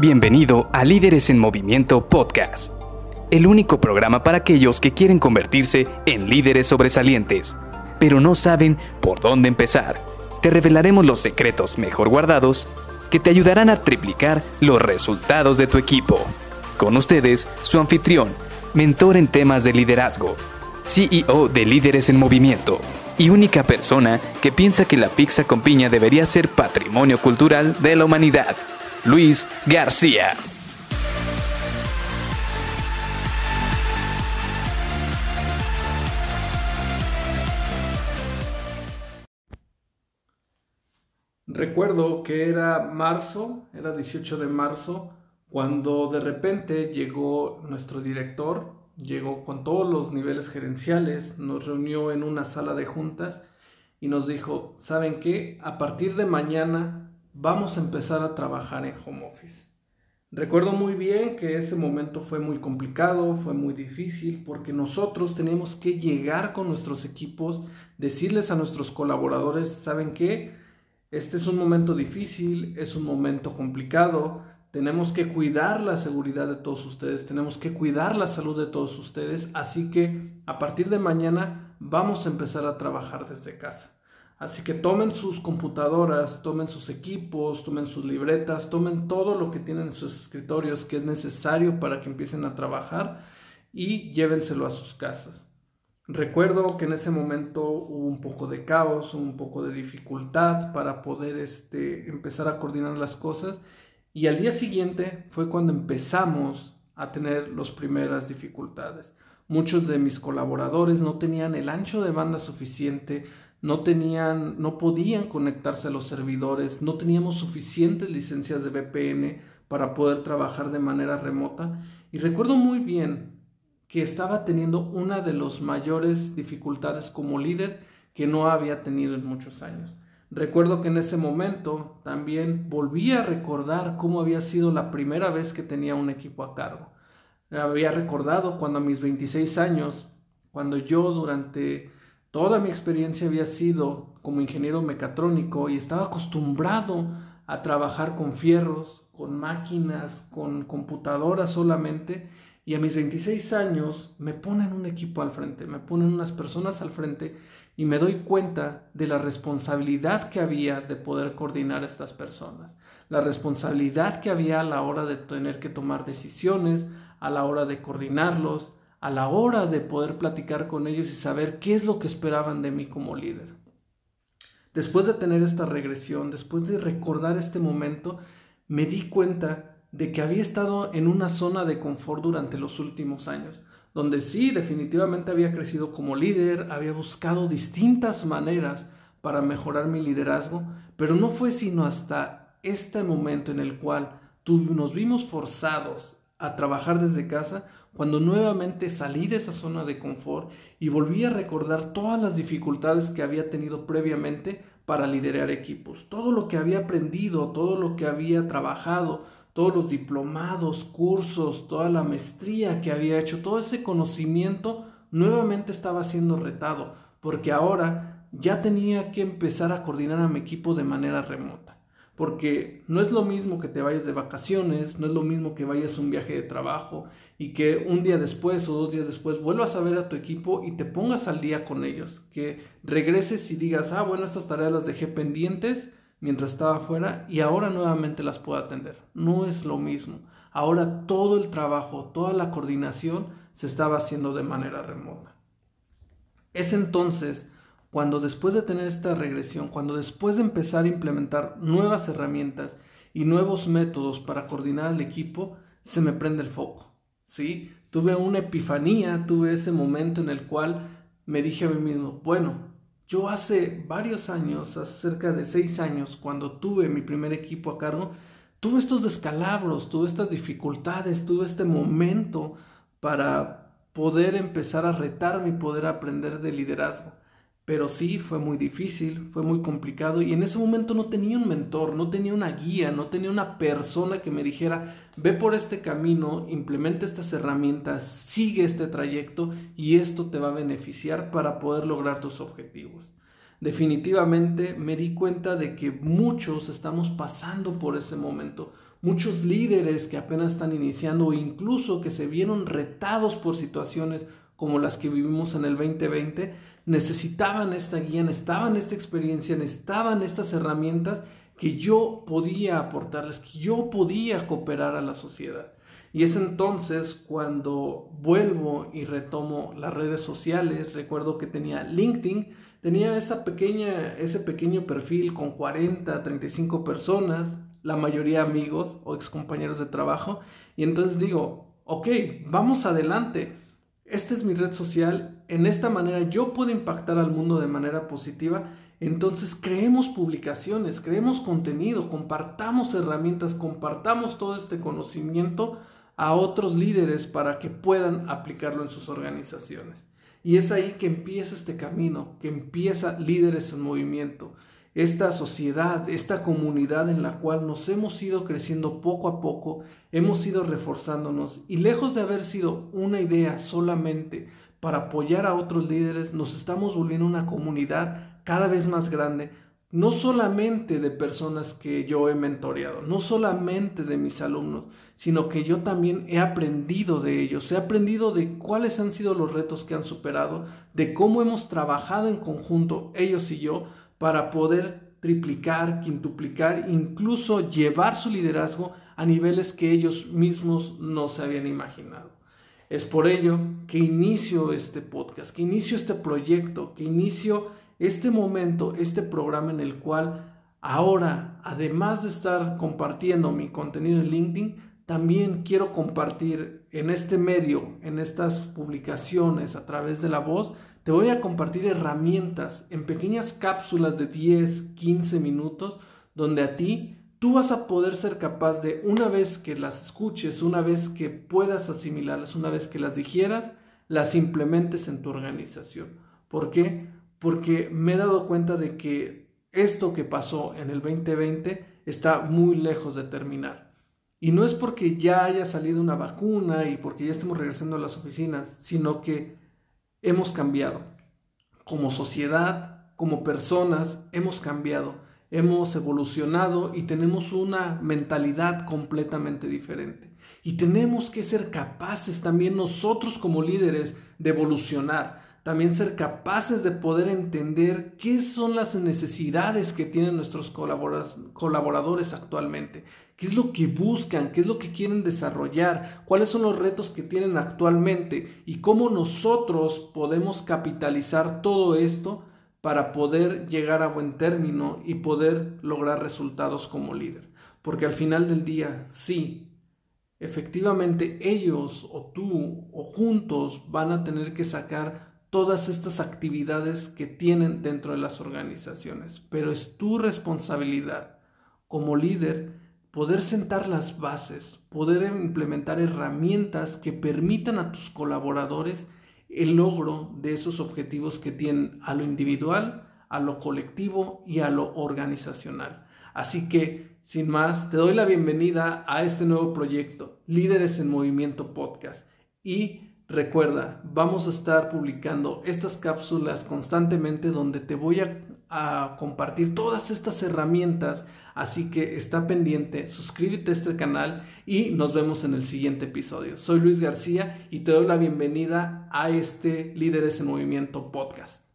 Bienvenido a Líderes en Movimiento Podcast, el único programa para aquellos que quieren convertirse en líderes sobresalientes, pero no saben por dónde empezar. Te revelaremos los secretos mejor guardados que te ayudarán a triplicar los resultados de tu equipo. Con ustedes, su anfitrión, mentor en temas de liderazgo, CEO de Líderes en Movimiento y única persona que piensa que la pizza con piña debería ser patrimonio cultural de la humanidad, Luis García. Recuerdo que era marzo, era 18 de marzo, cuando de repente llegó nuestro director, llegó con todos los niveles gerenciales, nos reunió en una sala de juntas y nos dijo, ¿saben qué? A partir de mañana vamos a empezar a trabajar en home office. Recuerdo muy bien que ese momento fue muy complicado, fue muy difícil, porque nosotros teníamos que llegar con nuestros equipos, decirles a nuestros colaboradores, ¿saben qué? Este es un momento difícil, es un momento complicado, tenemos que cuidar la seguridad de todos ustedes, tenemos que cuidar la salud de todos ustedes, así que a partir de mañana vamos a empezar a trabajar desde casa. Así que tomen sus computadoras, tomen sus equipos, tomen sus libretas, tomen todo lo que tienen en sus escritorios que es necesario para que empiecen a trabajar y llévenselo a sus casas. Recuerdo que en ese momento hubo un poco de caos, un poco de dificultad para poder este, empezar a coordinar las cosas y al día siguiente fue cuando empezamos a tener las primeras dificultades. Muchos de mis colaboradores no tenían el ancho de banda suficiente, no tenían, no podían conectarse a los servidores, no teníamos suficientes licencias de VPN para poder trabajar de manera remota. Y recuerdo muy bien que estaba teniendo una de las mayores dificultades como líder que no había tenido en muchos años. Recuerdo que en ese momento también volví a recordar cómo había sido la primera vez que tenía un equipo a cargo. Había recordado cuando a mis 26 años, cuando yo durante toda mi experiencia había sido como ingeniero mecatrónico y estaba acostumbrado a trabajar con fierros, con máquinas, con computadoras solamente. Y a mis 26 años me ponen un equipo al frente, me ponen unas personas al frente y me doy cuenta de la responsabilidad que había de poder coordinar a estas personas, la responsabilidad que había a la hora de tener que tomar decisiones, a la hora de coordinarlos, a la hora de poder platicar con ellos y saber qué es lo que esperaban de mí como líder. Después de tener esta regresión, después de recordar este momento, me di cuenta de que había estado en una zona de confort durante los últimos años donde sí, definitivamente había crecido como líder, había buscado distintas maneras para mejorar mi liderazgo, pero no fue sino hasta este momento en el cual nos vimos forzados a trabajar desde casa, cuando nuevamente salí de esa zona de confort y volví a recordar todas las dificultades que había tenido previamente para liderar equipos, todo lo que había aprendido, todo lo que había trabajado, todos los diplomados, cursos, toda la maestría que había hecho, todo ese conocimiento nuevamente estaba siendo retado, porque ahora ya tenía que empezar a coordinar a mi equipo de manera remota. Porque no es lo mismo que te vayas de vacaciones, no es lo mismo que vayas a un viaje de trabajo y que un día después o dos días después vuelvas a ver a tu equipo y te pongas al día con ellos. Que regreses y digas, ah, bueno, estas tareas las dejé pendientes, mientras estaba afuera y ahora nuevamente las puedo atender. No es lo mismo. Ahora todo el trabajo, toda la coordinación se estaba haciendo de manera remota. Es entonces cuando después de tener esta regresión, cuando después de empezar a implementar nuevas herramientas y nuevos métodos para coordinar al equipo, se me prende el foco. ¿Sí? Tuve una epifanía, tuve ese momento en el cual me dije a mí mismo, bueno, yo hace varios años, hace cerca de seis años, cuando tuve mi primer equipo a cargo, tuve estos descalabros, tuve estas dificultades, tuve este momento para poder empezar a retarme y poder aprender de liderazgo. Pero sí, fue muy difícil, fue muy complicado y en ese momento no tenía un mentor, no tenía una guía, no tenía una persona que me dijera, ve por este camino, implementa estas herramientas, sigue este trayecto y esto te va a beneficiar para poder lograr tus objetivos. Definitivamente me di cuenta de que muchos estamos pasando por ese momento. Muchos líderes que apenas están iniciando o incluso que se vieron retados por situaciones como las que vivimos en el 2020, necesitaban esta guía, necesitaban esta experiencia, necesitaban estas herramientas que yo podía aportarles, que yo podía cooperar a la sociedad. Y es entonces cuando vuelvo y retomo las redes sociales, recuerdo que tenía LinkedIn, tenía esa pequeña, ese pequeño perfil con 40, 35 personas, la mayoría amigos o excompañeros de trabajo, y entonces digo, ok, vamos adelante, esta es mi red social, en esta manera yo puedo impactar al mundo de manera positiva, entonces creemos publicaciones, creemos contenido, compartamos herramientas, compartamos todo este conocimiento a otros líderes para que puedan aplicarlo en sus organizaciones. Y es ahí que empieza este camino, que empieza líderes en movimiento, esta sociedad, esta comunidad en la cual nos hemos ido creciendo poco a poco, hemos ido reforzándonos y lejos de haber sido una idea solamente para apoyar a otros líderes, nos estamos volviendo una comunidad cada vez más grande no solamente de personas que yo he mentoreado, no solamente de mis alumnos, sino que yo también he aprendido de ellos, he aprendido de cuáles han sido los retos que han superado, de cómo hemos trabajado en conjunto ellos y yo para poder triplicar, quintuplicar, incluso llevar su liderazgo a niveles que ellos mismos no se habían imaginado. Es por ello que inicio este podcast, que inicio este proyecto, que inicio este momento, este programa en el cual ahora, además de estar compartiendo mi contenido en LinkedIn, también quiero compartir en este medio, en estas publicaciones a través de la voz, te voy a compartir herramientas en pequeñas cápsulas de 10, 15 minutos, donde a ti tú vas a poder ser capaz de, una vez que las escuches, una vez que puedas asimilarlas, una vez que las digieras, las implementes en tu organización. ¿Por qué? porque me he dado cuenta de que esto que pasó en el 2020 está muy lejos de terminar. Y no es porque ya haya salido una vacuna y porque ya estemos regresando a las oficinas, sino que hemos cambiado. Como sociedad, como personas, hemos cambiado, hemos evolucionado y tenemos una mentalidad completamente diferente. Y tenemos que ser capaces también nosotros como líderes de evolucionar, también ser capaces de poder entender qué son las necesidades que tienen nuestros colaboradores actualmente, qué es lo que buscan, qué es lo que quieren desarrollar, cuáles son los retos que tienen actualmente y cómo nosotros podemos capitalizar todo esto para poder llegar a buen término y poder lograr resultados como líder. Porque al final del día, sí, efectivamente ellos o tú o juntos van a tener que sacar todas estas actividades que tienen dentro de las organizaciones, pero es tu responsabilidad como líder poder sentar las bases, poder implementar herramientas que permitan a tus colaboradores el logro de esos objetivos que tienen a lo individual, a lo colectivo y a lo organizacional. Así que, sin más, te doy la bienvenida a este nuevo proyecto, Líderes en Movimiento Podcast. Y Recuerda, vamos a estar publicando estas cápsulas constantemente donde te voy a, compartir todas estas herramientas. Así que está pendiente, suscríbete a este canal y nos vemos en el siguiente episodio. Soy Luis García y te doy la bienvenida a este Líderes en Movimiento podcast.